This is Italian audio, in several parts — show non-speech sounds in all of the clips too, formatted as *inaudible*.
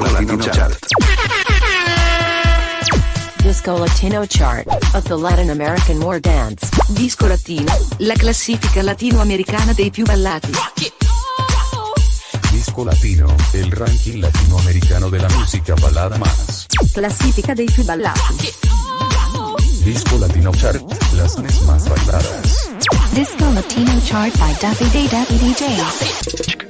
Latino Chart. Disco Latino Chart of the Latin American War Dance. Disco Latino, la classifica latinoamericana dei più ballati. Disco Latino, el ranking latinoamericano de la música balada más. Classifica dei più ballati. Disco Latino Chart, las mes más bailadas. Disco Latino Chart by Duffy Day Duffy DJ.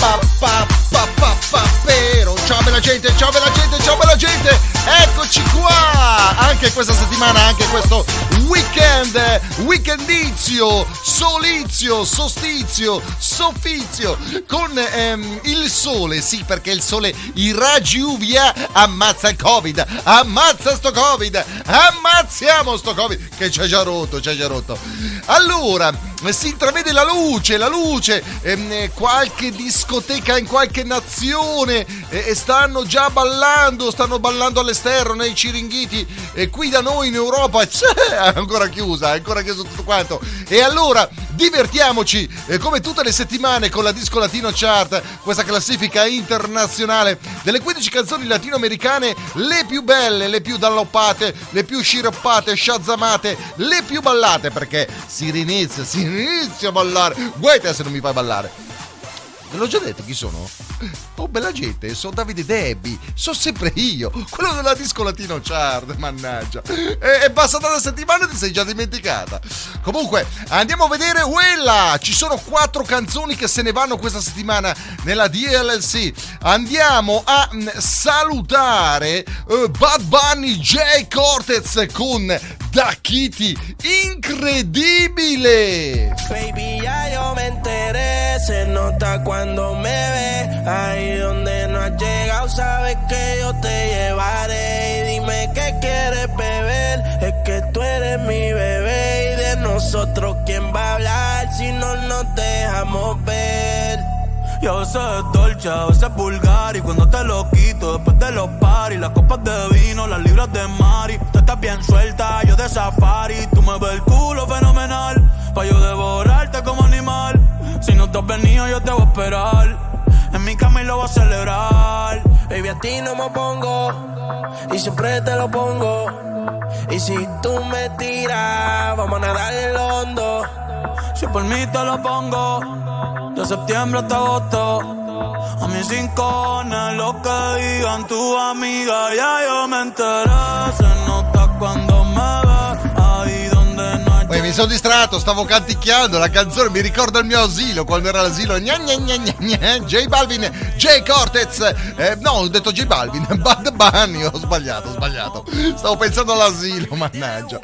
pop, pop, pop, pop. Pero. Ciao bella gente, ciao bella gente, ciao bella gente! Eccoci qua! Anche questa settimana, anche questo weekend, weekendizio, solizio, sostizio, soffizio, con ehm, il sole, sì perché il sole, i raggi UVA ammazza il covid, ammazza sto covid, ammazziamo sto covid, che ci ha già rotto, ci ha già rotto. Allora, si intravede la luce, la luce, ehm, qualche discoteca in qualche nazione e, e stanno già ballando, stanno ballando all'esterno nei ciringhiti e qui da noi in Europa *laughs* c'è ancora chiusa, è ancora chiuso tutto quanto. E allora divertiamoci eh, come tutte le settimane con la Disco Latino Chart, questa classifica internazionale delle 15 canzoni latinoamericane le più belle, le più dalloppate, le più sciroppate, shazzamate, le più ballate perché si rinizia, si inizia a ballare. Guai se non mi fai ballare. Ve l'ho già detto chi sono? Oh, bella gente, sono Davide Debbie, sono sempre io, quello della disco latino chart, mannaggia. E, è passata una settimana e ti sei già dimenticata. Comunque, andiamo a vedere quella. Ci sono quattro canzoni che se ne vanno questa settimana nella DLC. Andiamo a mm, salutare uh, Bad Bunny J. Cortez con Da Kitty. Incredibile! Baby, ya yo me enteré, se nota cuando me ve. Ahí donde no has llegado, sabes que yo te llevaré. Y dime qué quieres beber, es que tú eres mi bebé. Y de nosotros, ¿quién va a hablar si no nos dejamos ver? Y a veces es dolce, a veces es vulgar Y cuando te lo quito después de los paris Las copas de vino, las libras de mari Tú estás bien suelta, yo de safari Tú me ves el culo fenomenal Pa' yo devorarte como animal Si no te has venido yo te voy a esperar. En mi cama y lo voy a celebrar. Baby, a ti no me pongo y siempre te lo pongo. Y si tú me tiras, vamos a nadar en lo hondo. Si por mí te lo pongo De septiembre hasta agosto. A mis cinco lo que digan tu amiga Ya yo me enteré. Se nota cuando mi sono distratto, stavo canticchiando la canzone, mi ricorda il mio asilo, quando era l'asilo, gna gna gna gna gna, J Balvin, J Cortez, eh, no, ho detto J Balvin, *laughs* Bad Bunny, ho sbagliato, ho sbagliato, stavo pensando all'asilo, mannaggia.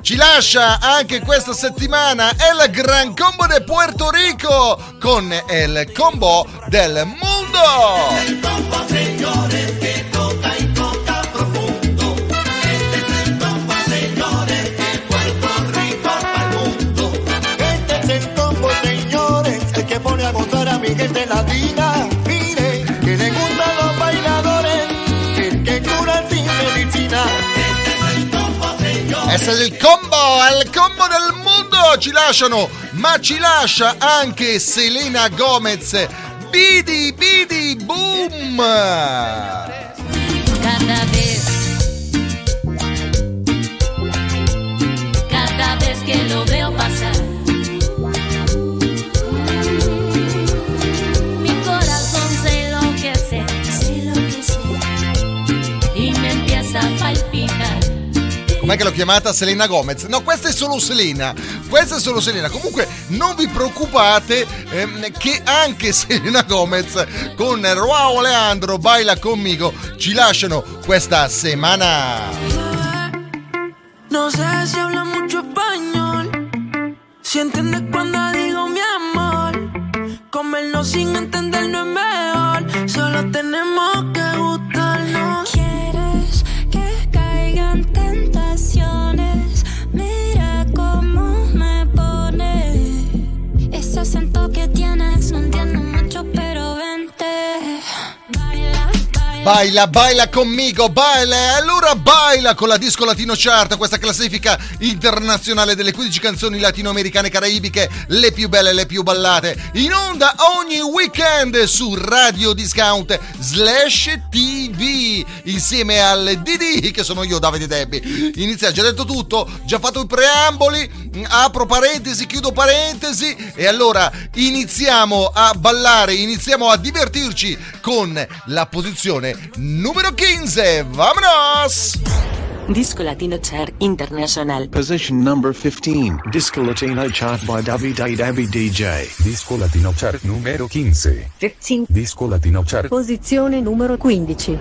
Ci lascia anche questa settimana El Gran Combo de Puerto Rico con El Combo del Mundo. Este latina. Mire, que le gustan los bailadores, el que cura sin medicina. È il combo, è il combo del mondo, ci lasciano, ma ci lascia anche Selena Gomez. Bidi, bidi, boom! Cada vez, cada vez que lo veo Com'è che l'ho chiamata Selena Gomez? No, questa è solo Selena. Questa è solo Selena. Comunque non vi preoccupate ehm, che anche *laughs* Selena Gomez con Roao Leandro Baila conmigo ci lasciano questa settimana. No sé si habla mucho español. Si entiendes cuando digo mi amor. Comernos sin entender no es mejor. Solo tenemos que no Baila, baila. Conmigo, baila! Allora baila con la Disco Latino Chart, questa classifica internazionale delle 15 canzoni latinoamericane e caraibiche, le più belle e le più ballate, in onda ogni weekend su Radio Discount slash TV, insieme al DD, che sono io, Davide Debbi. Inizia, già detto tutto, già fatto i preamboli, apro parentesi, chiudo parentesi, e allora iniziamo a ballare, iniziamo a divertirci con la posizione numero 15. Vamonos! Disco Latino Chart International. Position number 15. Disco Latino chart by Davide Dabby DJ. Disco Latino Chart numero 15. 15. Disco Latino Chart. Posizione numero 15.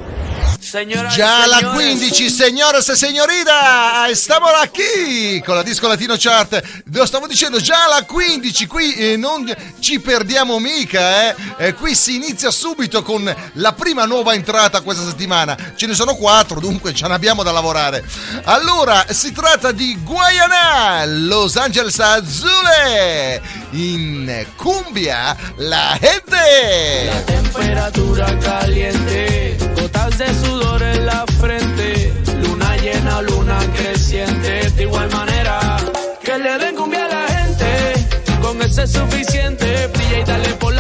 Señoras Già la señores, 15, señoras e signorita, stiamo qui con la Disco Latino Chart. Lo stavo dicendo, già la 15, qui eh, non ci perdiamo mica, eh. Eh, Qui si inizia subito con la prima nuova entrata questa settimana. Ce ne sono quattro, dunque ce ne abbiamo da lavorare. Allora, si tratta di Guayana, Los Angeles Azule, in cumbia, la gente. Temperatura caliente, gotas de sudor en la frente, luna llena, luna creciente, de igual manera. Que le den cumbia a la gente, con ese es suficiente, brilla y dale por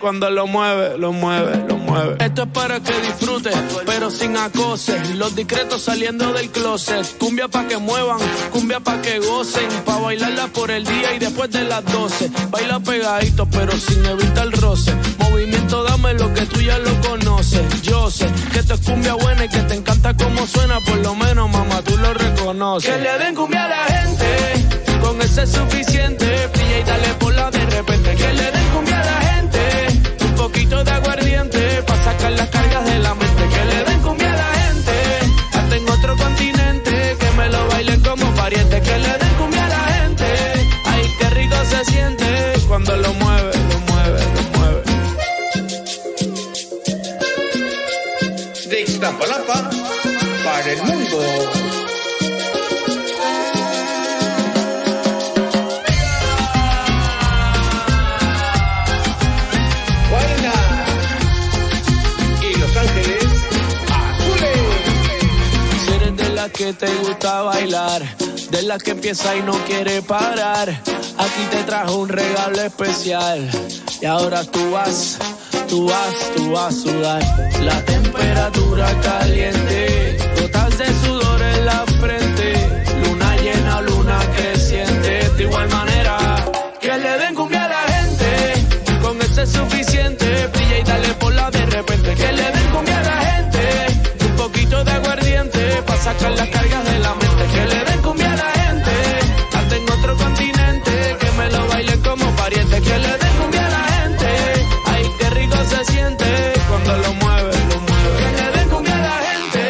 cuando lo mueve, lo mueve, lo mueve. Esto es para que disfrutes, pero sin acoses. Los discretos saliendo del closet. Cumbia pa' que muevan, cumbia pa' que gocen. Pa' bailarla por el día y después de las 12. Baila pegadito, pero sin evitar el roce. Movimiento, dame lo que tú ya lo conoces. Yo sé que esto es cumbia buena y que te encanta cómo suena. Por lo menos, mamá, tú lo reconoces. Que le den cumbia a la gente, con ese es suficiente. Brilla y dale por la de repente. Que le den cumbia a la gente, de aguardiente. Pa' sacar las cargas de la mente. Que le den cumbia a la gente, hasta en otro continente. Que me lo bailen como pariente. Que le den cumbia a la gente, ay, qué rico se siente cuando lo mueve, lo mueve, lo mueve. De Iztapalapa para el mundo. Que te gusta bailar, de las que empieza y no quiere parar, aquí te trajo un regalo especial. Y ahora tú vas, tú vas, tú vas a sudar. La temperatura caliente, gotas de sudor en la frente, luna llena, luna creciente. De igual manera, que le den cumbia a la gente, con eso es suficiente. Brilla y dale por la de repente, que le sacar las cargas de la mente. Que le den cumbia a la gente, hasta en otro continente, que me lo bailen como pariente. Que le den cumbia a la gente, ay, qué rico se siente cuando lo mueve, lo mueve. Que le den cumbia a la gente,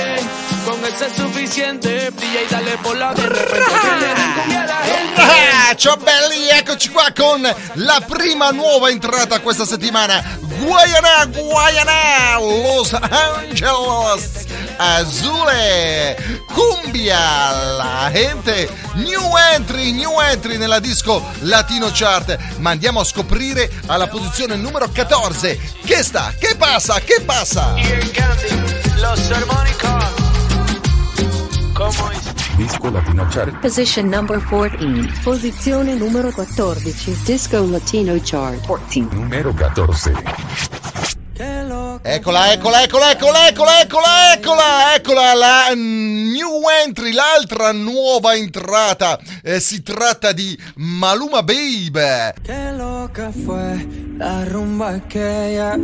con eso es suficiente. Y dale por la de. Ciao belli, eccoci qua con la prima nuova entrata questa settimana. Guayana, Guayana, Los Angeles Azule, Cumbia, la gente, new entry, new entry nella disco Latino Chart. Ma andiamo a scoprire alla posizione numero 14. Che sta? Che passa? Che passa? Los armónicos. ¿Cómo es? Disco Latino Chart. Position number 14. Posizione numero 14. Disco Latino Chart 14. Numero 14. Eccola, eccola, eccola, eccola, eccola, eccola, eccola, eccola la new entry, l'altra nuova entrata. Eh, si tratta di Maluma Babe. Qué loca fue la rumba aquella,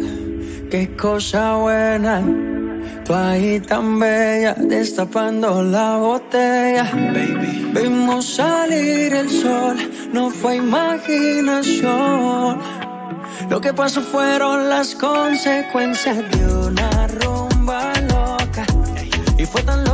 qué cosa buena. Tú ahí tan bella, destapando la botella. Baby, vimos salir el sol, no fue imaginación. Lo que pasó fueron las consecuencias de una rumba loca. Y fue tan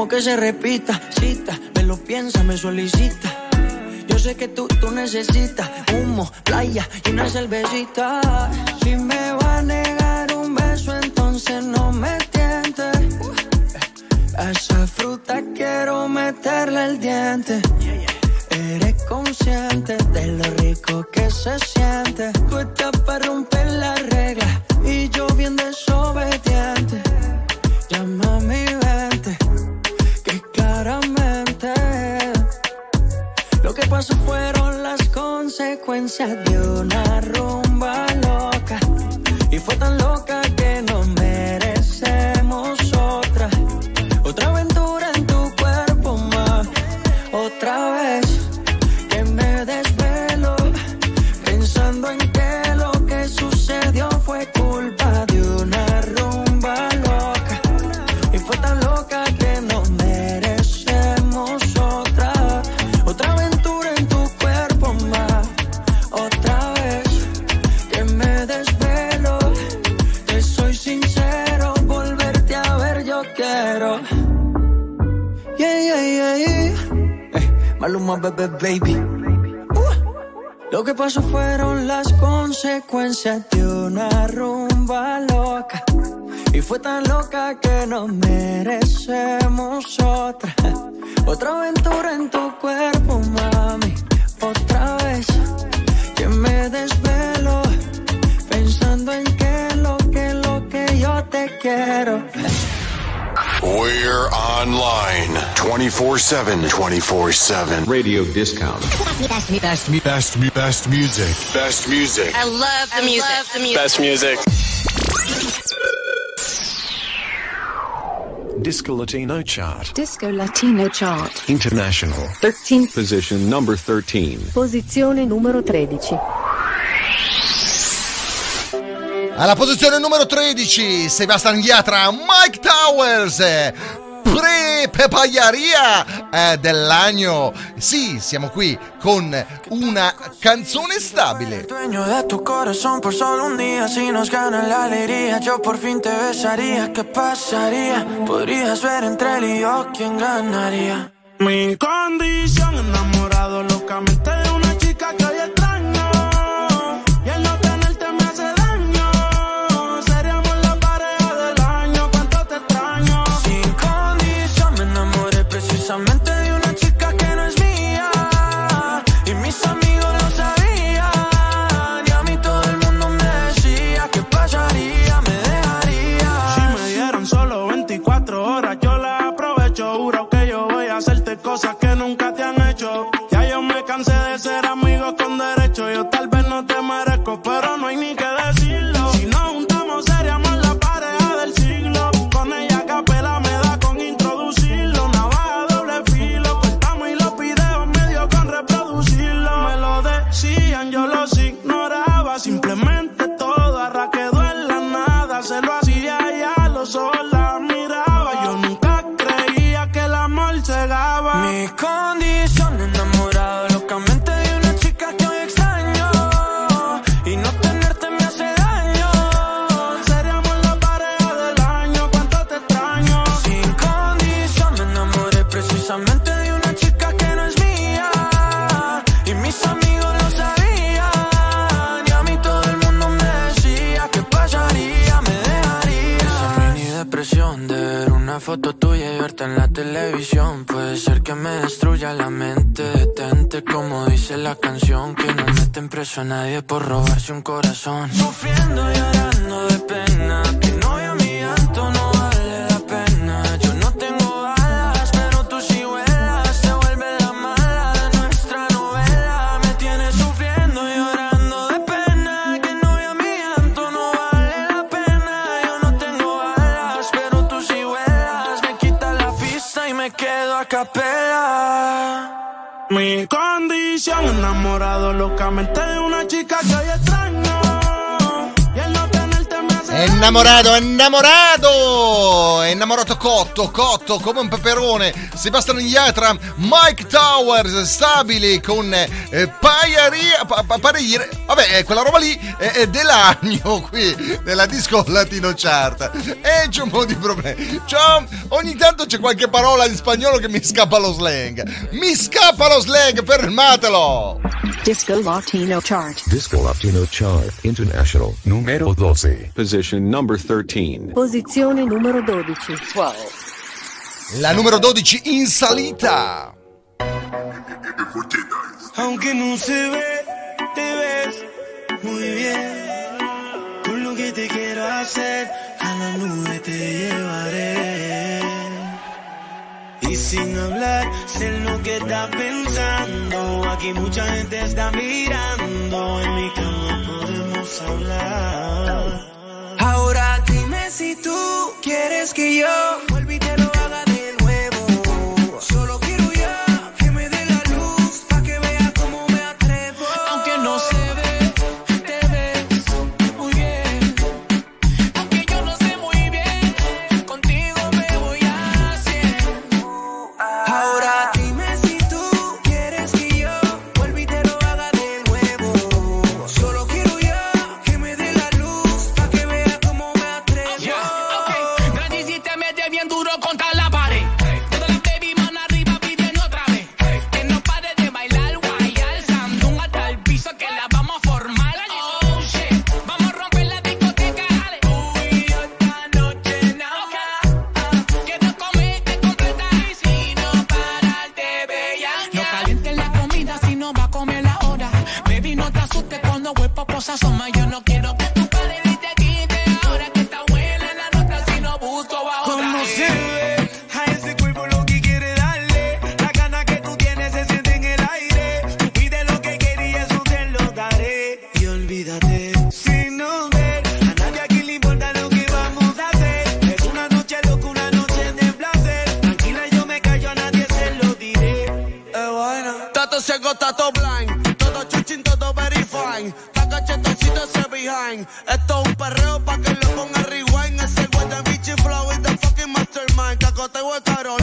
como que se repita. Cita, me lo piensa, me solicita. Yo sé que tú, tú necesitas humo, playa y una cervecita. Si me va a negar un beso, entonces no me tiente. A esa fruta quiero meterle el diente. Eres consciente de lo rico que se siente. Tú estás para romper la regla y yo bien desobediente. Llama a mi que lo que pasó fueron las consecuencias de una rumba loca. Y fue tan loca que no merecemos Baby. Uh. Lo que pasó fueron las consecuencias de una rumba loca. Y fue tan loca que no merecemos otra. Otra aventura en tu cuerpo, mami. Otra vez que me desvelo. Pensando en que lo que, lo que yo te quiero. We're online 24 7. 24 7. Radio discount. Best, best, best, best music. Best music. I love the music. Love the music. Best music. Disco Latino chart. Disco Latino Chart. International. 13. Position number 13. Posizione numero 13. Alla posizione numero 13, Sebastian Yatra, Mike Towers, pre-pepagliaria eh, dell'anno. Sì, siamo qui con una canzone stabile. Dueño de tu corazón por solo un día Si nos gana la alegría Yo por fin te besaría ¿Qué pasaría? Podrías ver entre él y yo ¿Quién ganaría? Mi condición enamorado locamente en la televisión. Puede ser que me destruya la mente. Detente como dice la canción Que no meten preso a nadie por robarse un corazón. Sufriendo y llorando de pena Que no vea mi llanto, no Mi condición enamorado locamente de una chica que tenerte me hace Innamorato, innamorato! È innamorato cotto, cotto come un peperone. Sebastian Yatra, Mike Towers, stabili con eh, Paiaria, pa, pa, Pariere, vabbè, eh, quella roba lì è, è dell'agno *laughs* qui nella disco latino chart. E c'è un po' di problemi. C'ho, ogni tanto c'è qualche parola in spagnolo che mi scappa lo slang. Mi scappa lo slang, fermatelo! Disco Latino Chart. Disco Latino Chart International. Numero 12. Position number 13. Posizione numero 12. La numero 12 in salita. Aunque no se ve, te ves muy bien. Con lo que te quiero hacer, a la nube te llevaré. Y sin hablar, sé lo que estás pensando. Aquí mucha gente está mirando. En mi cama podemos hablar. Si tú quieres que yo vuelva asoma. Yo no quiero que tú pares y te quites. Ahora que está buena la nota si no busco va otra vez. se ve a ese cuerpo lo que quiere darle. La gana que tú tienes se siente en el aire. Tú pide lo que querías, yo te lo daré. Y olvídate, si no ver, a nadie aquí le importa lo que vamos a hacer. Es una noche loca, una noche de placer. Tranquila, yo me callo, a nadie se lo diré. Eh, bueno. Tato ciego, tato blind. Todo chuchin, todo very fine. Esto es un perreo pa' que le ponga rewind. Ese güey de Bichi Flow y the fucking mastermind. Cacoteo de Carolina.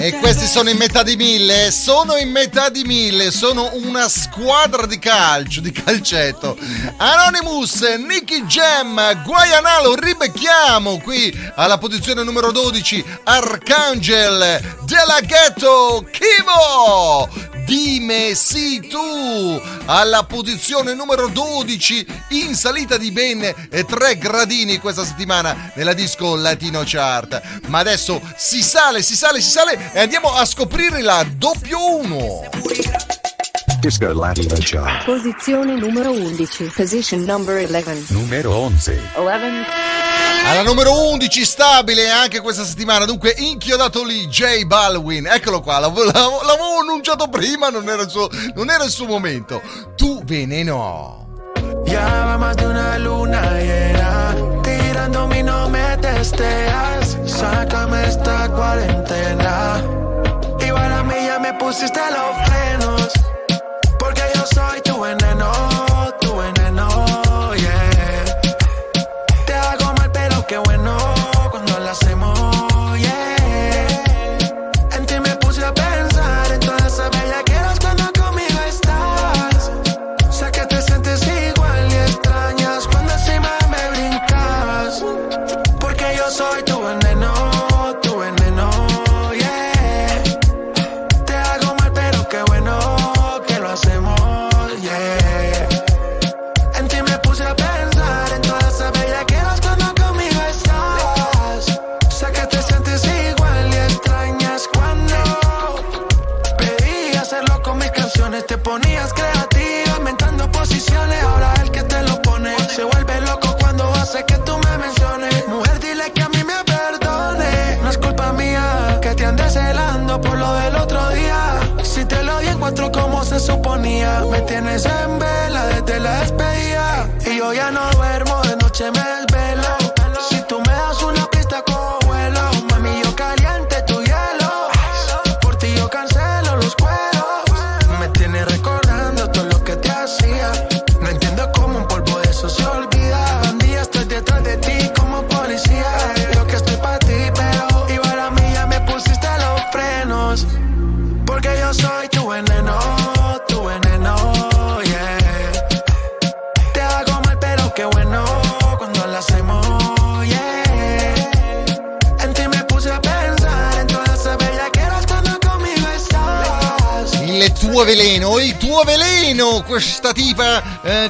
E questi sono in metà di mille, sono in metà di mille, sono una squadra di calcio, di calcetto. Anonymous, Nicky Jam, Guaianalo, ribecchiamo qui alla posizione numero 12, Arcangel, Della Ghetto, Kivo, Dime sì tu, alla posizione numero 12, in salita di ben eh, tre gradini questa settimana nella disco Latino Chart. Ma adesso si sale, si sale, si sale e andiamo a scoprire la doppio 1. Disco Latino Chart. Posizione numero 11. Position number 11. Numero 11. 11. Alla numero 11 stabile anche questa settimana, dunque inchiodato lì J Balwin, eccolo qua, l'avevo, l'avevo- annunciato prima, non era, il suo, non era il suo momento. Tu veneno. Más de una luna llena, tirando mi no me testeas, sácame esta cuarentena. Igual a mí ya me pusiste los frenos, soy tu veneno,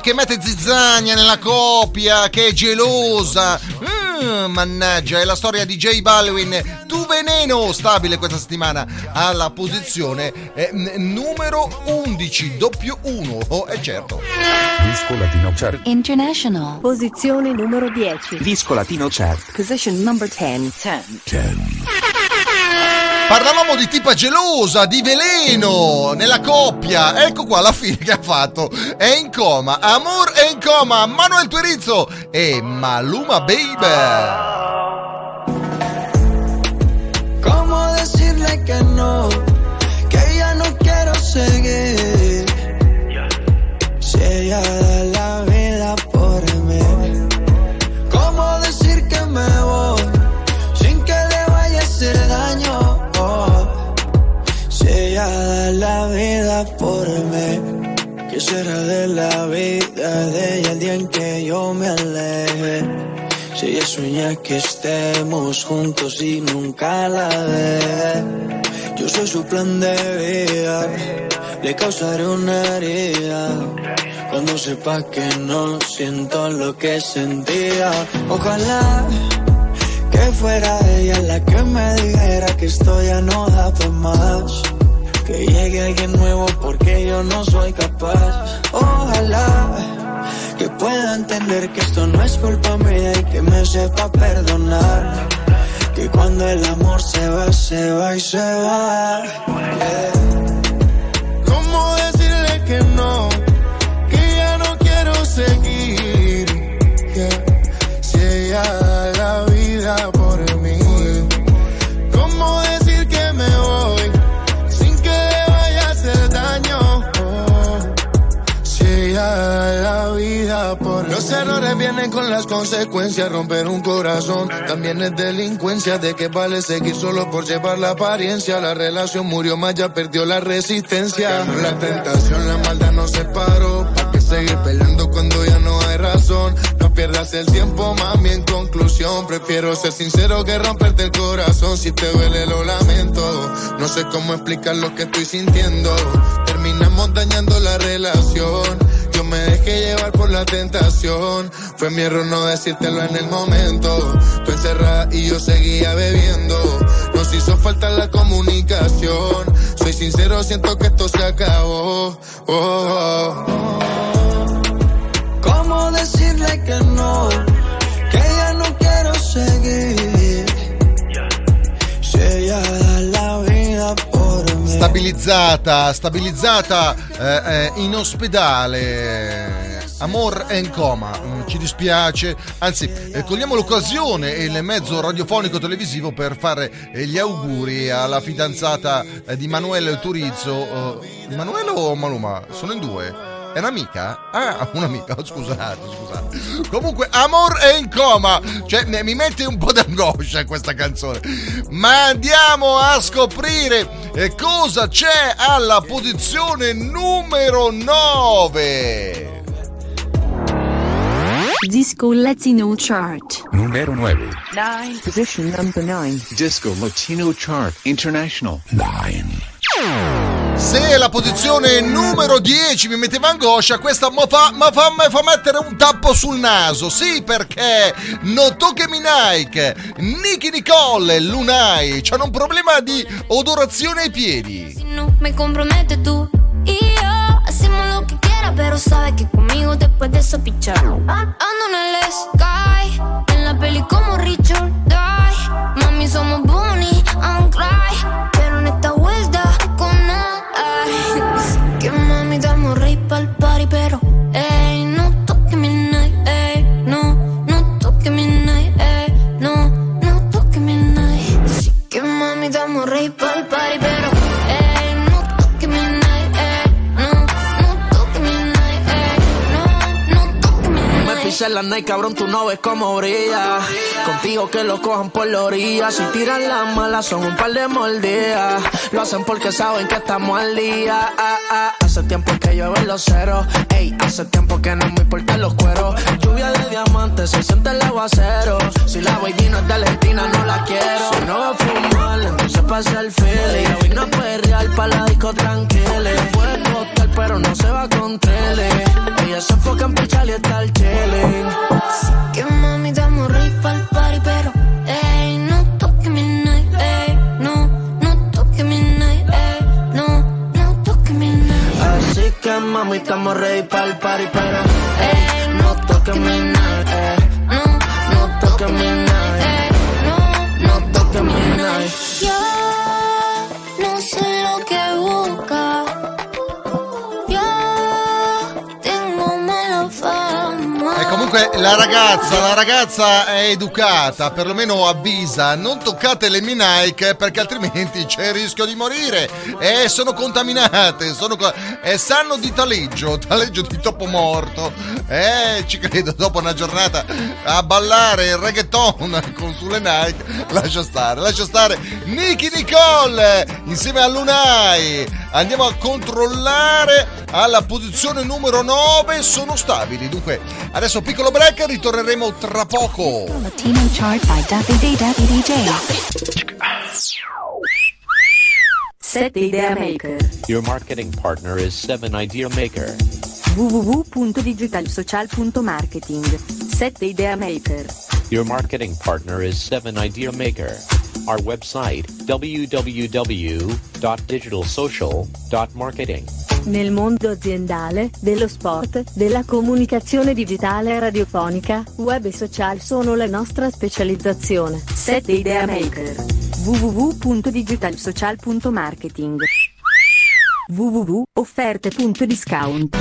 che mette zizzania nella coppia, che è gelosa. Mm, mannaggia, è la storia di J Balvin. Tu veneno, stabile questa settimana alla posizione eh, numero 11, doppio 1. Oh, è certo. Disco Latino Chart. International. Posizione numero 10. Disco Latino Chart. Position number 10. 10. Parlavamo di tipa gelosa, di veleno nella coppia. Ecco qua la fine che ha fatto. È in coma. Amor è in coma. Manuel Turizzo e Maluma Baby. ¿Qué será de la vida de ella el día en que yo me aleje? Si ella sueña que estemos juntos y nunca la ve, yo soy su plan de vida, le causaré una herida cuando sepa que no siento lo que sentía. Ojalá que fuera ella la que me dijera que esto ya no da para más. Que llegue alguien nuevo porque yo no soy capaz. Ojalá que pueda entender que esto no es culpa mía y que me sepa perdonar. Que cuando el amor se va, se va y se va. Yeah. ¿Cómo decirle que no? Que ya no quiero seguir. Los errores vienen con las consecuencias. Romper un corazón también es delincuencia. De que vale seguir solo por llevar la apariencia. La relación murió más, ya perdió la resistencia. La tentación, la maldad nos separó. ¿Para qué seguir peleando cuando ya no hay razón? No pierdas el tiempo, mami. En conclusión, prefiero ser sincero que romperte el corazón. Si te duele, lo lamento. No sé cómo explicar lo que estoy sintiendo. Terminamos dañando la relación. Me dejé llevar por la tentación. Fue mi error no decírtelo en el momento. Tú encerrada y yo seguía bebiendo. Nos hizo falta la comunicación. Soy sincero, siento que esto se acabó. Oh, oh, oh. ¿Cómo decirle que no? Que ya no quiero seguir. Si ella Stabilizzata, stabilizzata eh, eh, in ospedale. Amor è coma, Mm, ci dispiace, anzi eh, cogliamo l'occasione e il mezzo radiofonico televisivo per fare eh, gli auguri alla fidanzata eh, di Manuel Turizzo. Eh, Manuel o Maluma? Sono in due. È un'amica? Ah, un'amica, oh, *laughs* scusate, scusate. Comunque, Amor è in coma. Cioè, ne- mi mette un po' d'angoscia questa canzone. Ma andiamo a scoprire eh, cosa c'è alla posizione numero 9. Disco Latino Chart. Numero 9. 9. Position number 9. Disco Latino Chart International. 9. Se la posizione numero 10 mi metteva angoscia, questa mi fa, mi fa, mi fa mettere un tappo sul naso. Sì, perché No Tokemi Nike, Nicky Nicole, Lunai hanno un problema di odorazione ai piedi. no me compromete y yo hacemos lo que quiera, pero sabes que conmigo después de eso pichar. Ando en el sky, en la peli como Richard Die. Mami somos Bonnie en la cabrón, tú no ves cómo brilla. Contigo que lo cojan por la orilla. Si tiran las malas, son un par de mordidas. Lo hacen porque saben que estamos al día. Ah, ah. Hace tiempo que llueven los ceros. Ey, hace tiempo que no me importan los cueros. Lluvia de diamantes, se siente el aguacero. Si la baby no es de Argentina, no la quiero. Si no va a fumar, entonces pasa el feeling. Ella vino a perrear pa' la disco tranquila. Puede costar, pero no se va con tele. Ella se enfoca en pichar y estar chilling. Que mami, damos rey pa'l party, pero ey, no toque mi night, ey, no, no toque mi night, ey, no, no toque mi night. Así que mami, estamos ready para el party, pero ey, no toques mi night, comunque la ragazza, la ragazza è educata, perlomeno avvisa, non toccate le mie Nike perché altrimenti c'è il rischio di morire. E sono contaminate, sono co- e sanno di taleggio, taleggio di topo morto. Eh, ci credo, dopo una giornata a ballare il reggaeton con sulle Nike, lascia stare, lascia stare. Nicky Nicole insieme a Lunai. Andiamo a controllare alla posizione numero 9, sono stabili. Dunque, adesso piccolo break, ritorneremo tra poco. 7 Idea Maker. Your marketing partner is 7 Idea Maker. www.digitalsocial.marketing 7 Idea Maker. Your marketing partner is 7 Idea Maker. Our website www.digitalsocial.marketing. Nel mondo aziendale, dello sport, della comunicazione digitale e radiofonica, web e social sono la nostra specializzazione. 7 Idea Maker. www.digitalsocial.marketing www.offerte.discount.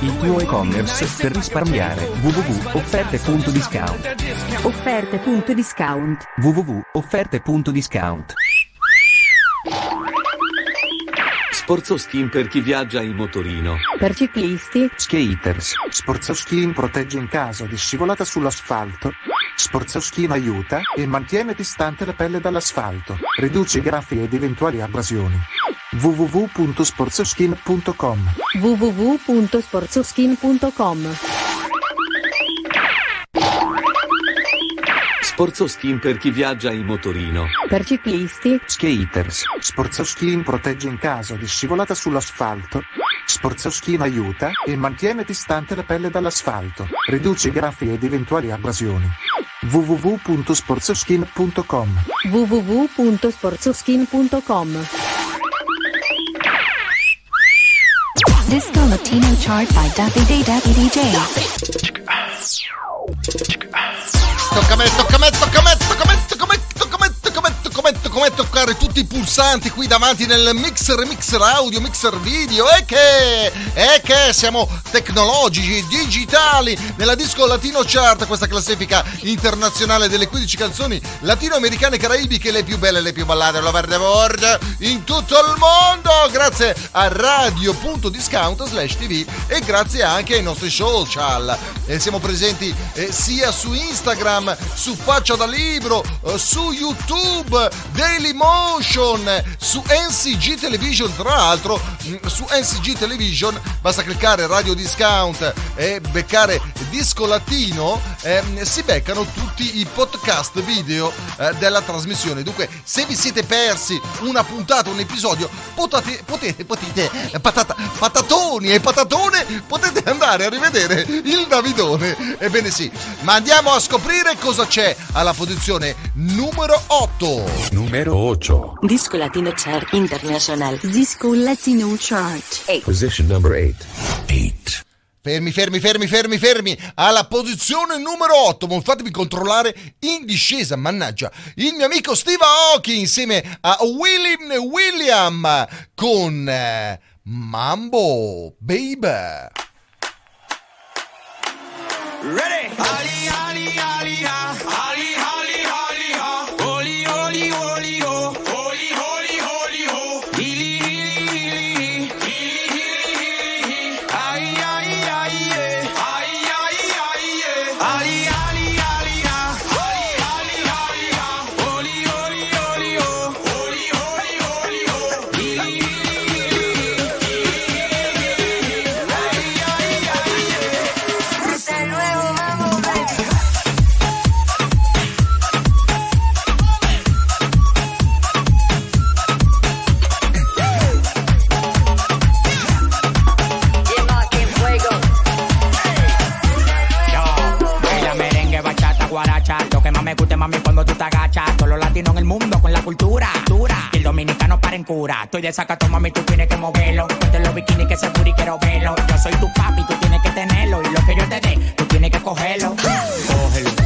Il tuo e-commerce per risparmiare. www.offerte.discount Offerte.discount www.offerte.discount Sporzo skin per chi viaggia in motorino. Per ciclisti, Skaters. Sporzo Skin protegge in caso di scivolata sull'asfalto Sporzo Skin aiuta e mantiene distante la pelle dall'asfalto Riduce i graffi ed eventuali abrasioni. www.sporzoskin.com www.sporzoskin.com Sporzo skin per chi viaggia in motorino. Per ciclisti, Skaters. Sporzo Skin protegge in caso di scivolata sull'asfalto. Sporzo Skin aiuta e mantiene distante la pelle dall'asfalto Riduce i graffi ed eventuali abrasioni www.sporzoskin.com www.sporzoskin.com Disco Latino chart by Daffy Daffy DJ. Tocca a me, tocca a me, tocca a me, tocca a me, tocca a me toccare tutti i pulsanti qui davanti nel mixer, mixer audio, mixer video e che, e che siamo tecnologici, digitali nella disco latino chart, questa classifica internazionale delle 15 canzoni latinoamericane e caraibiche, le più belle, le più ballate, lo verde board in tutto il mondo, grazie a radio.discount slash tv e grazie anche ai nostri social. Eh, siamo presenti eh, sia su Instagram, su Faccia da Libro, eh, su YouTube, Dailymotion, su NCG Television, tra l'altro mh, su NCG Television basta cliccare Radio Discount e beccare Disco Latino, ehm, si beccano tutti i podcast video eh, della trasmissione. Dunque, se vi siete persi una puntata, un episodio, potete, potete, potete patata, patatoni e patatone, potete andare a rivedere il Davidone. Ebbene sì, ma andiamo a scoprire cosa c'è alla posizione numero 8. Numero 8. Disco Latino Chart International. Disco Latino chart. Position number 8. 8. Fermi, fermi, fermi, fermi, fermi. Alla posizione numero 8. Ma fatemi controllare in discesa. Mannaggia. Il mio amico Steve Aoki insieme a William William con eh, Mambo Baby. Ready? cultura, cultura. Y el dominicano para en cura. Estoy de saca, mami, tú tienes que moverlo. Ponte los bikinis que se y quiero verlo. Yo soy tu papi, tú tienes que tenerlo. Y lo que yo te dé, tú tienes que cogerlo. Cógelo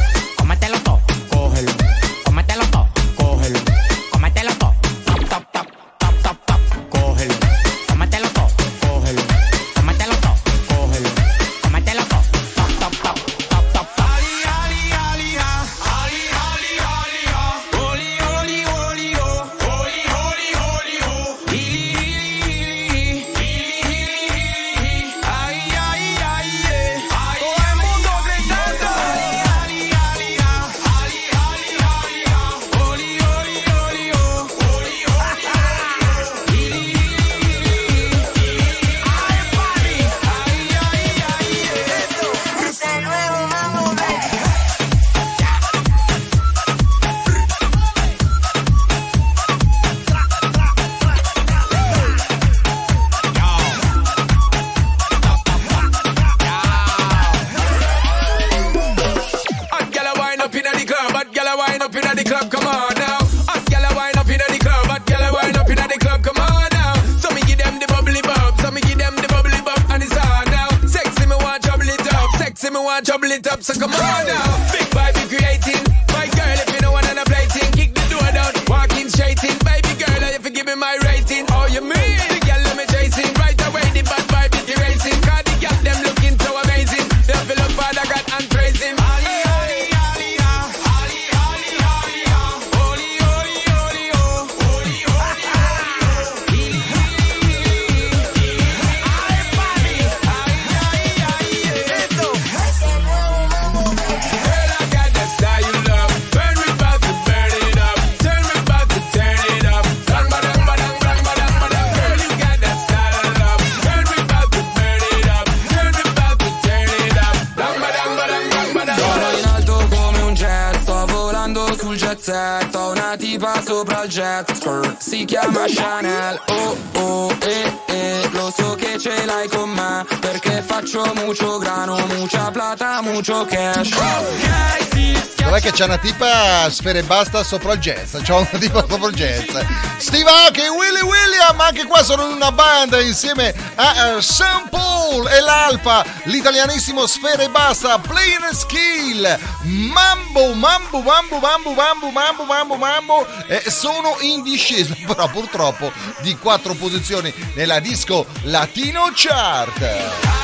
sfere basta sopra il jazz? C'è una tipa sopra il jazz. Steve Aoki Willy William, anche qua sono in una banda insieme a uh, Sean Paul e l'Alfa, l'italianissimo sfere basta, Plain Skill, Mambo, Mambo, Mambo, Mambo, Mambo, Mambo, Mambo, Mambo, eh, sono in discesa, *laughs* però purtroppo di quattro posizioni nella disco Latino Chart.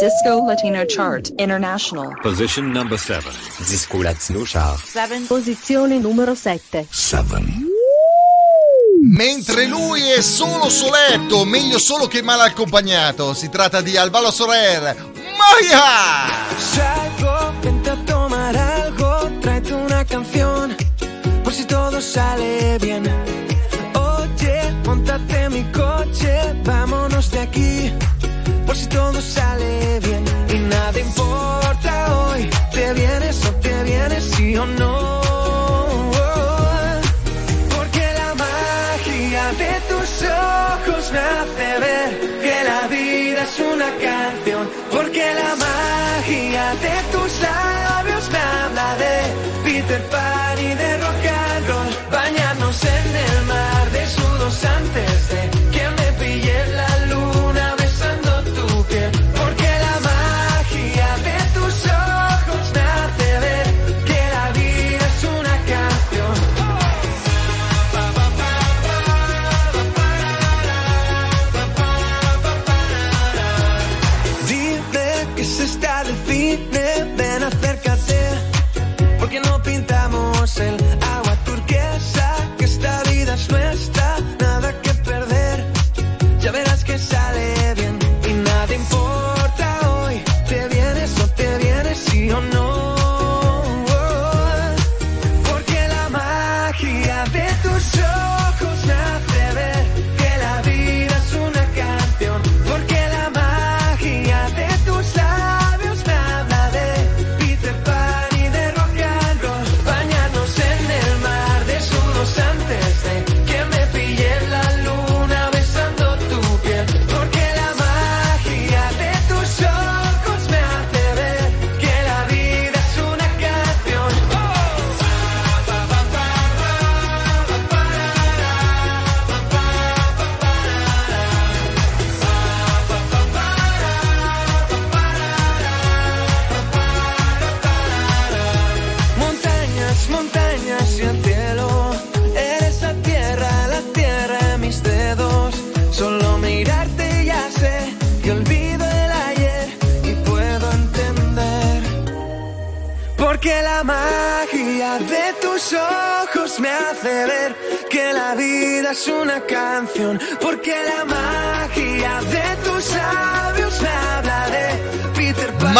Disco Latino Chart International. Position number 7. Disco Latino Chart. 7. Posizione numero 7. 7. Mentre lui è solo soletto, meglio solo che mal accompagnato. Si tratta di Alvaro Soler. Maya! Salgo, vente a tomar algo, tráete una canción, por si todo sale bien. Oye, montate mi coche, vámonos de aquí, todo sale bien. Y nada importa hoy, te vienes o te vienes, sí o no. Porque la magia de tus ojos me hace ver que la vida es una canción. Porque la magia de tus labios me habla de Peter Pan y de rock and roll. Bañarnos en el mar de sudos antes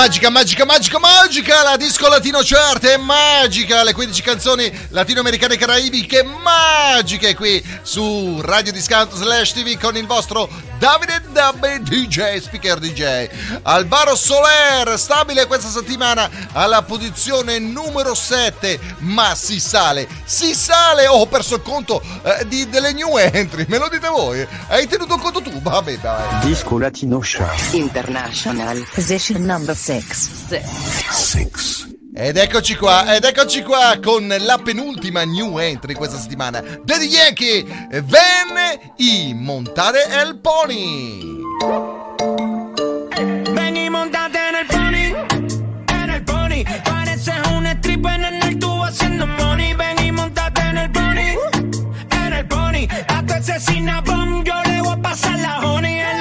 Magica, magica, magica, magica! La disco latino chart è magica! Le 15 canzoni latinoamericane e caraibiche magiche qui su Radio Discount slash TV con il vostro Davide Dabbe DJ, speaker DJ. Alvaro Soler, stabile questa settimana alla posizione numero 7. Ma si sale, si sale! Ho perso il conto eh, di- delle new entry, me lo dite voi? Hai tenuto conto tu? Vabbè, vai. Disco Latino Chart. International. Position number 6. Ed eccoci qua, ed eccoci qua con la penultima new entry questa settimana. Daddy Yankee venne i montare el pony. Ven y montate en el pony, en el pony. Parece un stripper en el tubo haciendo money. Ven y montate en el pony, en el pony. Hasta ese cinnabon yo le voy a pasar la honey.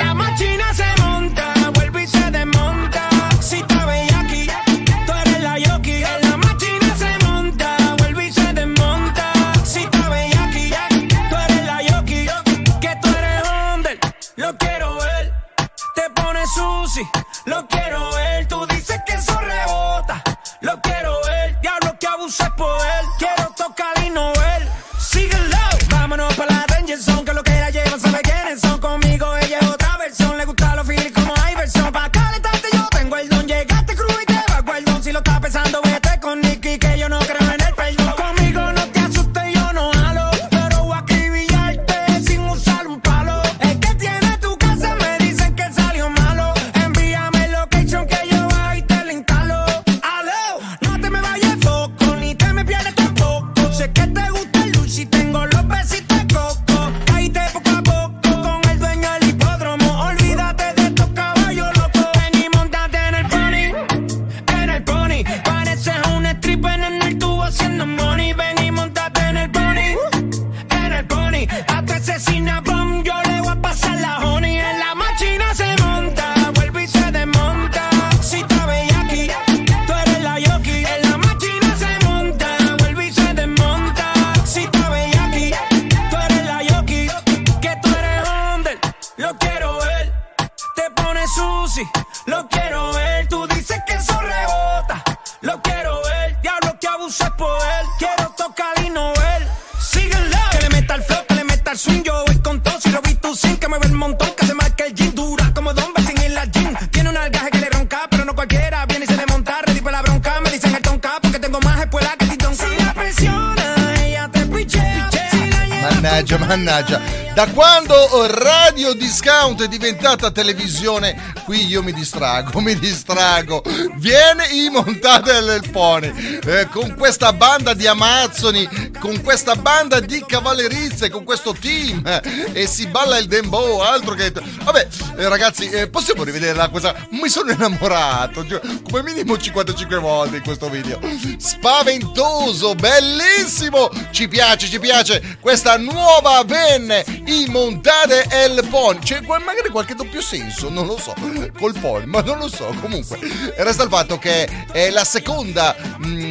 Mannaggia. Da quando Radio Discount è diventata televisione, qui io mi distrago, mi distrago. Viene i montate del pony. eh, con questa banda di amazzoni, con questa banda di cavallerizze, con questo team. eh, e si balla il dembow, altro che... Vabbè, eh, ragazzi, eh, possiamo rivedere la cosa? Mi sono innamorato, come minimo 55 volte in questo video. Spaventoso, bellissimo. Ci piace, ci piace questa nuova venne i montate el pony. C'è magari qualche doppio senso, non lo so, col pony, ma non lo so. Comunque, resta il fatto che è la seconda mm,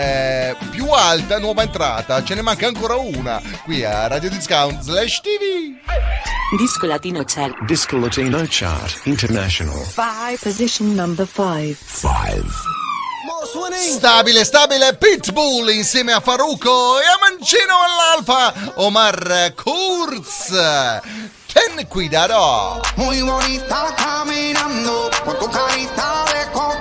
eh, più alta nuova entrata. Ce ne manca ancora una qui a Radio Discount slash TV. Disco Latino Chart. Disco Latino Chart International. 5. Position number 5. 5. Stabile, stabile Pitbull insieme a Faruco e a Mancino all'Alfa Omar Kurz. Ten cuidado. Muy bonita caminando con tu carita de coqueta.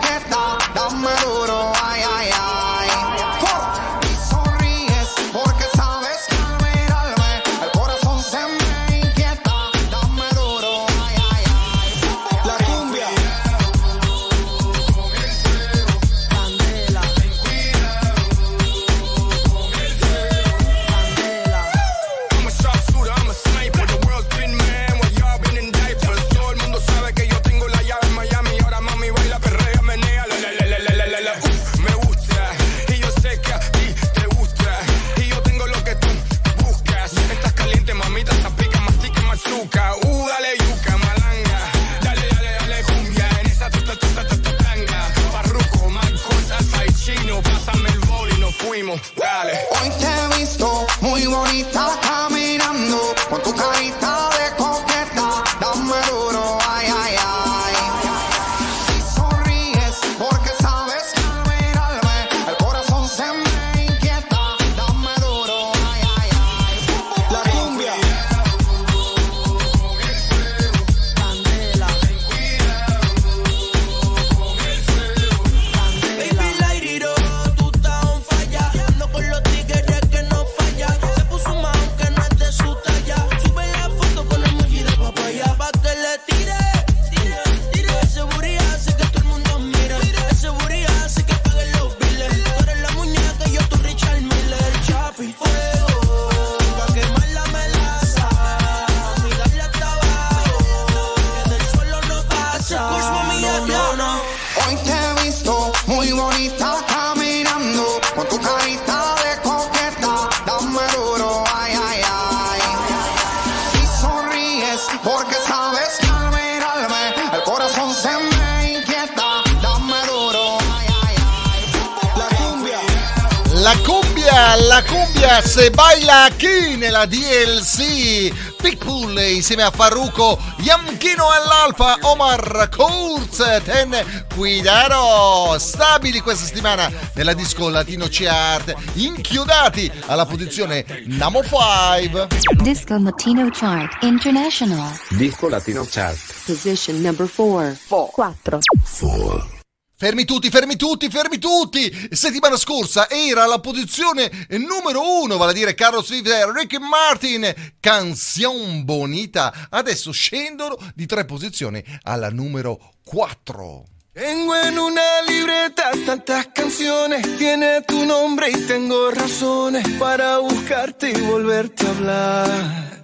La cumbia, la cumbia se baila qui nella DLC. Pitbull insieme a Farruko, Yamkino all'Alfa, Omar Kurz, Ten Cuidado. Stabili questa settimana nella disco Latino Chart, inchiodati alla posizione Namo 5. Disco Latino Chart International. Disco Latino Chart. Position number 4. 4. Fermi tutti, fermi tutti, fermi tutti! Settimana scorsa era alla posizione numero uno, vale a dire Carlos Swift e Ricky Martin, Canción Bonita. Adesso scendono di tre posizioni alla numero 4. Tengo en una libreta tantas canciones, tiene tu nombre y tengo razones para buscarte y volverte a hablar.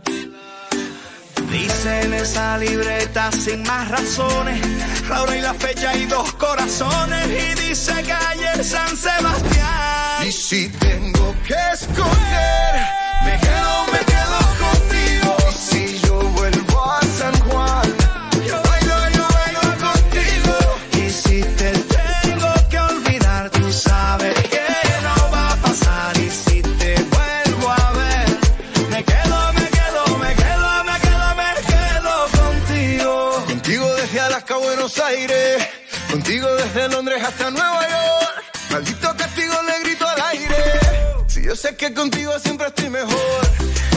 Dice en esa libreta sin más razones, la hora y la fecha y dos corazones. Y dice calle San Sebastián. Y si tengo que escoger, me quedo, me quedo Buenos Aires, contigo desde Londres hasta Nueva York. Maldito castigo le grito al aire. Si yo sé que contigo siempre estoy mejor.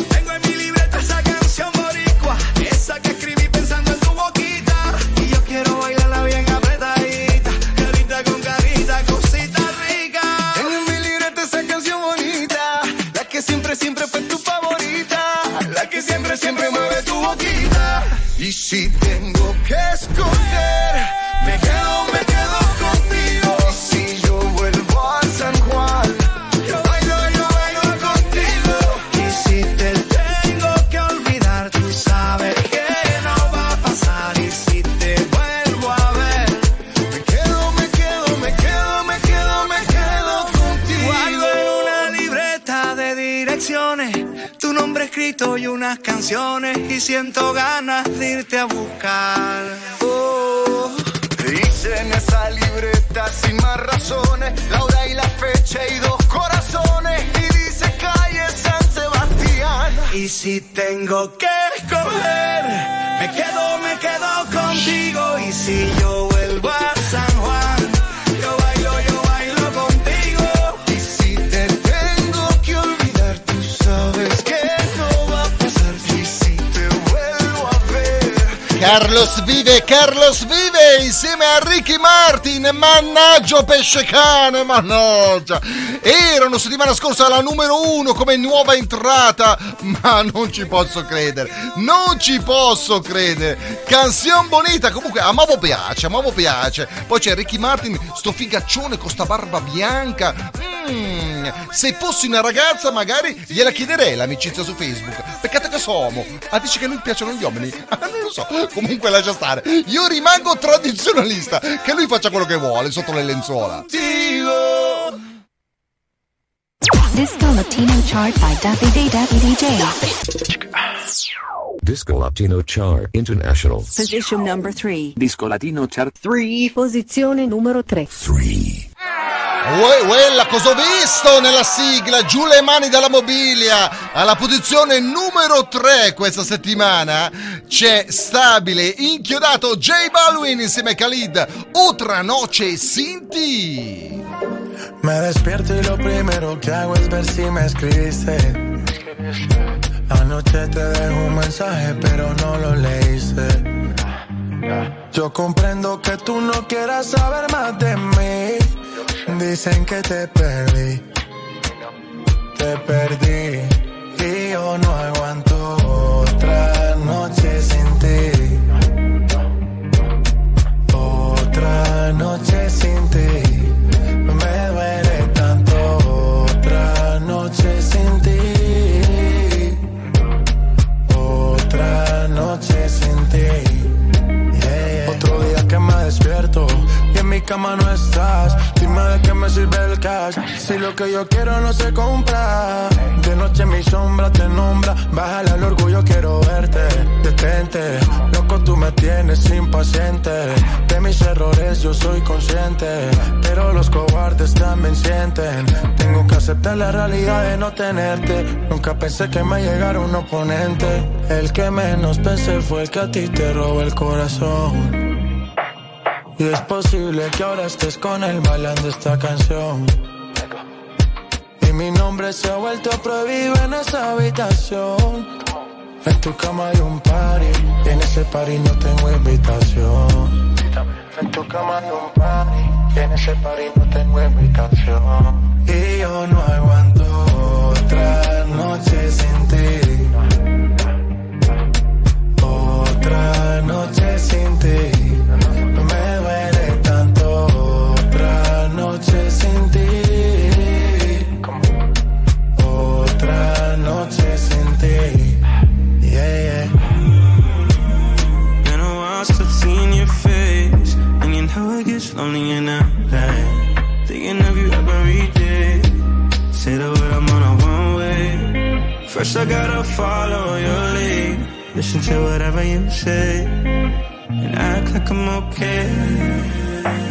Tengo en mi libreta esa canción boricua, esa que escribí pensando en tu boquita. Y yo quiero bailarla bien apretadita, carita con carita, cosita rica. Tengo en mi libreta esa canción bonita, la que siempre, siempre fue tu favorita, la que siempre, siempre mueve tu boquita. Y si tengo me quedo, me quedo contigo. Y si yo vuelvo a San Juan, yo bailo, yo bailo contigo. Y si te tengo que olvidar, tú sabes que no va a pasar. Y si te vuelvo a ver, me quedo, me quedo, me quedo, me quedo, me quedo contigo. Guardo en una libreta de direcciones tu nombre escrito y unas canciones y siento ganas de irte a buscar. La hora y la fecha y dos corazones. Y dice calle San Sebastián. Y si tengo que escoger, me quedo, me quedo contigo. Y si yo vuelvo a Carlos vive, Carlos vive insieme a Ricky Martin. Mannaggia pesce cane, mannaggia. Erano settimana scorsa alla numero uno come nuova entrata, ma non ci posso credere. Non ci posso credere. Canzone bonita, comunque amavo piace, amavo piace. Poi c'è Ricky Martin, sto figaccione con sta barba bianca. Mm, se fossi una ragazza magari gliela chiederei l'amicizia su Facebook. Peccato che sono. Ah, dici che a lui piacciono gli uomini? Ah, *laughs* non lo so. Comunque lascia stare. Io rimango tradizionalista. Che lui faccia quello che vuole sotto le lenzuola. Disco Latino Chart by Day Daffy DJ. Disco Latino Chart International. Position number 3. Disco Latino Chart 3. Posizione numero 3. Uè, quella cosa ho visto nella sigla, giù le mani dalla mobilia. Alla posizione numero 3 questa settimana c'è stabile, inchiodato J Balwin insieme a Khalid. Otra noche sin ti. Me despierto y lo primero que hago es ver si me escribiste. Anoche te dejo un mensaje, pero no lo leíste. Yo comprendo que tú no quieras saber más de mí. Dicen que te perdí. Te perdí. Y yo no aguanto otra noche sin ti. Otra noche sin ti. Cama no estás. Dime de qué me sirve el cash. Si lo que yo quiero no se compra. De noche mi sombra te nombra. Bájale al orgullo, quiero verte. De repente. Loco, tú me tienes impaciente. De mis errores yo soy consciente. Pero los cobardes también sienten. Tengo que aceptar la realidad de no tenerte. Nunca pensé que me llegara un oponente. El que menos pensé fue el que a ti te robó el corazón. Y es posible que ahora estés con él bailando esta canción. Y mi nombre se ha vuelto prohibido en esa habitación. En tu cama hay un party, y en ese party no tengo invitación. En tu cama hay un party, y en ese party no tengo invitación. Y yo no aguanto otra noche sin ti. Otra noche sin ti. No me lonely in LA. Thinking of you every day. Say the word, I'm on a one way. First, I gotta follow your lead. Listen to whatever you say. And act like I'm okay.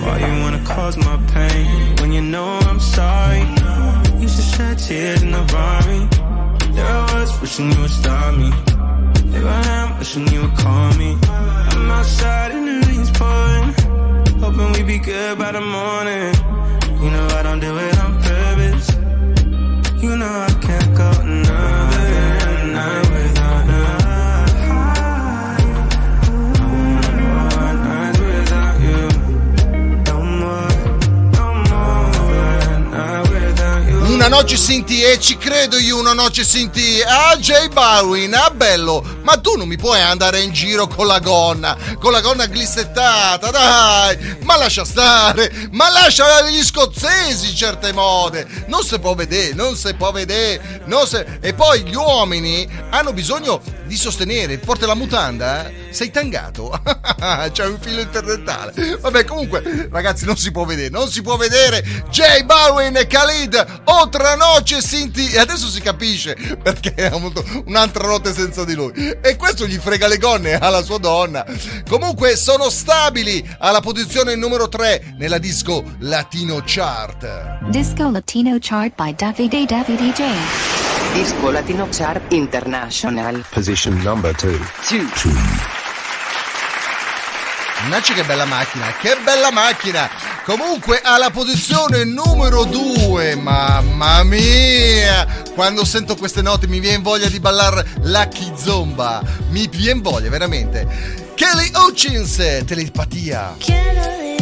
Why you wanna cause my pain? When you know I'm sorry. Used to shed tears in the rain. There I was wishing you would stop me. Abraham, wishing you would call me. I'm outside and the. Hoping we be good by the morning. You know I don't do it on purpose. You know I can't go another night without you. Una noce sinti e ci credo io una noce sinti a J Balwin, ah bello, ma tu non mi puoi andare in giro con la gonna, con la gonna glissettata, dai, ma lascia stare, ma lascia gli scozzesi certe mode, non si può vedere, non si può vedere, si- e poi gli uomini hanno bisogno di sostenere, porta la mutanda, eh? sei tangato, *laughs* c'è un filo interdentale, vabbè comunque ragazzi non si può vedere, non si può vedere, J Balwin e Khalid, Otra noce Sinti, e adesso si capisce perché ha avuto un'altra notte senza di lui, e questo gli frega le gonne alla sua donna, comunque sono stabili alla posizione numero 3 nella disco Latino Chart. Disco Latino Chart by Davide Davide J. Disco Latino Chart International. Position number 2. Mannaggia che bella macchina, che bella macchina! Comunque alla posizione numero 2, mamma mia! Quando sento queste note mi viene voglia di ballare la kizomba, mi viene voglia veramente. Kelly Hutchins, telepatia. ¿Quién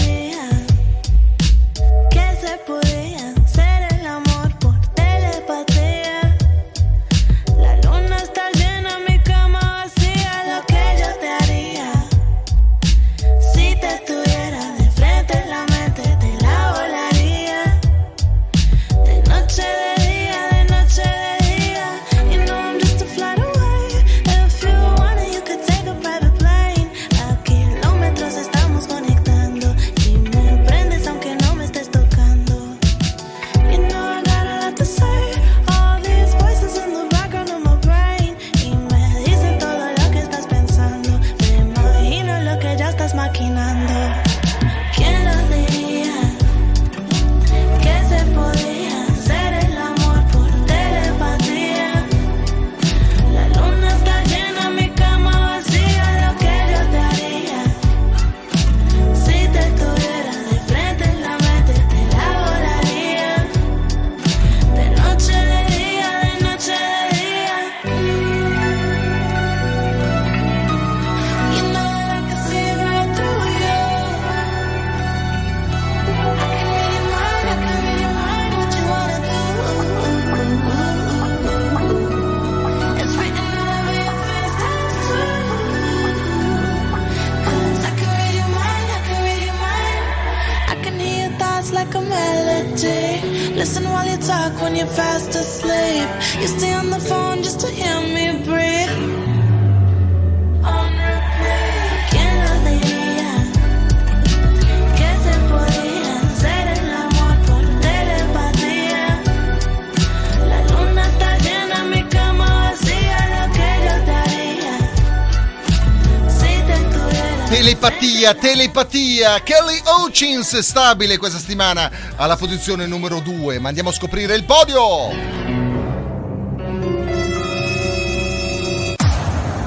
Telepatia. Kelly Hutchins stabile questa settimana alla posizione numero 2. Ma andiamo a scoprire il podio.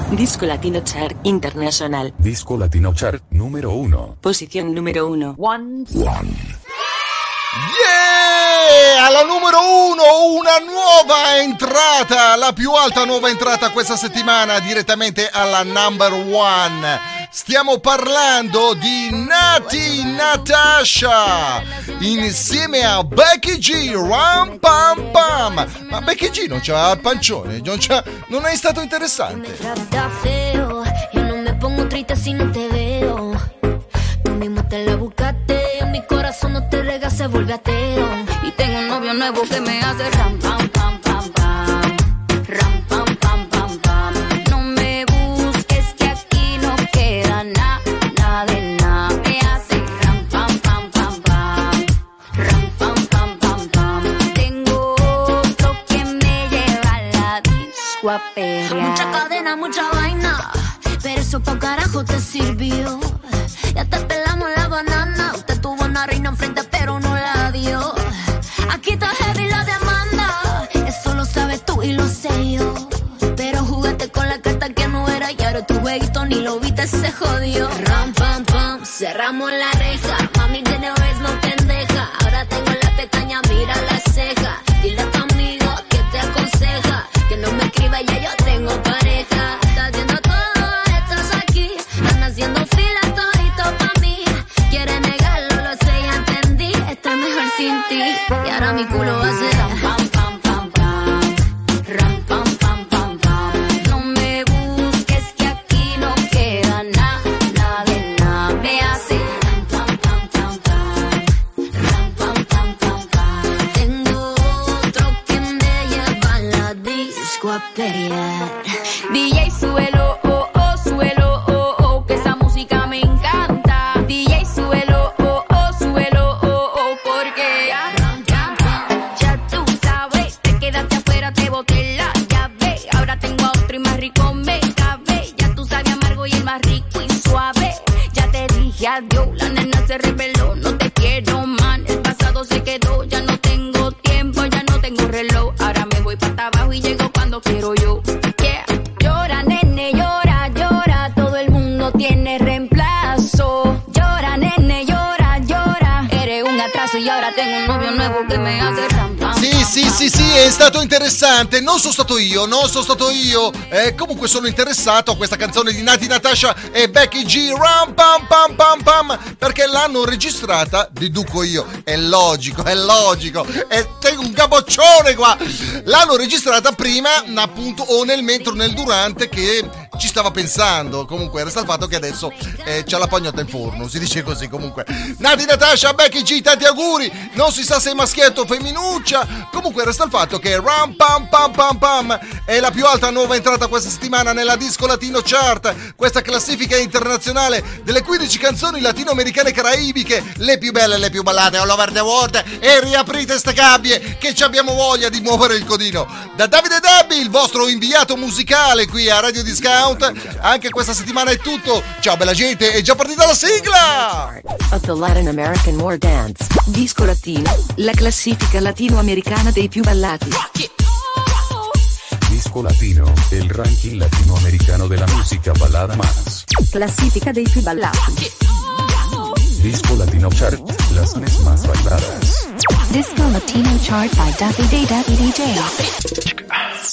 Disco Latino Chart Internacional. Disco Latino Chart número 1. Posición número 1. One. Yeah! Alla numero 1 una nuova entrata, la più alta nuova entrata questa settimana direttamente alla number 1. Stiamo parlando di Nati Natasha insieme a Becky G. Ram pam pam. Ma Becky G non c'ha il pancione, non, c'ha, non è stato interessante. Mi vuelve ateo. Y tengo un novio nuevo que me hace ram Mucha cadena, mucha vaina. Pero eso pa' carajo te sirvió. Ya te pelamos la banana. Usted tuvo una reina enfrente, pero no la dio. Aquí está heavy la demanda. Eso lo sabes tú y lo sé yo. Pero jugaste con la carta que no era y ahora tu jueguito ni lo viste, se jodió. Ram, pam, pam, cerramos la reja. Se reveló, no te quiero man. El pasado se quedó, ya no tengo tiempo, ya no tengo reloj. Ahora me voy para abajo y llego cuando quiero yo. Llora, nene, llora, llora, todo el mundo tiene reemplazo. Llora, nene, llora, llora. Eres un atraso y ahora tengo un novio nuevo que me hace. Sì, sì, è stato interessante. Non sono stato io, non sono stato io. Eh, comunque sono interessato a questa canzone di Nati Natasha e Becky G. Ram pam pam pam pam. Perché l'hanno registrata, deduco io. È logico, è logico. Tengo un capoccione qua. L'hanno registrata prima, appunto, o nel mentre o nel durante che ci stava pensando. Comunque, resta il fatto che adesso eh, c'ha la pagnotta in forno. Si dice così, comunque. Nati Natasha, Becky G, tanti auguri. Non si sa se è maschietto o femminuccia. Comunque resta il fatto che Ram Pam Pam Pam Pam è la più alta nuova entrata questa settimana nella Disco Latino Chart, questa classifica internazionale delle 15 canzoni latinoamericane caraibiche, le più belle e le più ballate all over the world e riaprite ste gabbie che ci abbiamo voglia di muovere il codino. Da Davide Dabbi, il vostro inviato musicale qui a Radio Discount, anche questa settimana è tutto. Ciao bella gente, è già partita la sigla! Of the Latin American War Dance. Disco Latino. La classifica latinoamericana dei più ballati. Disco Latino, el ranking latinoamericano de la música balada más. Classifica dei più ballati. Disco Latino Chart, las mes más bailadas. Disco Latino Chart by Davide Davide DJ.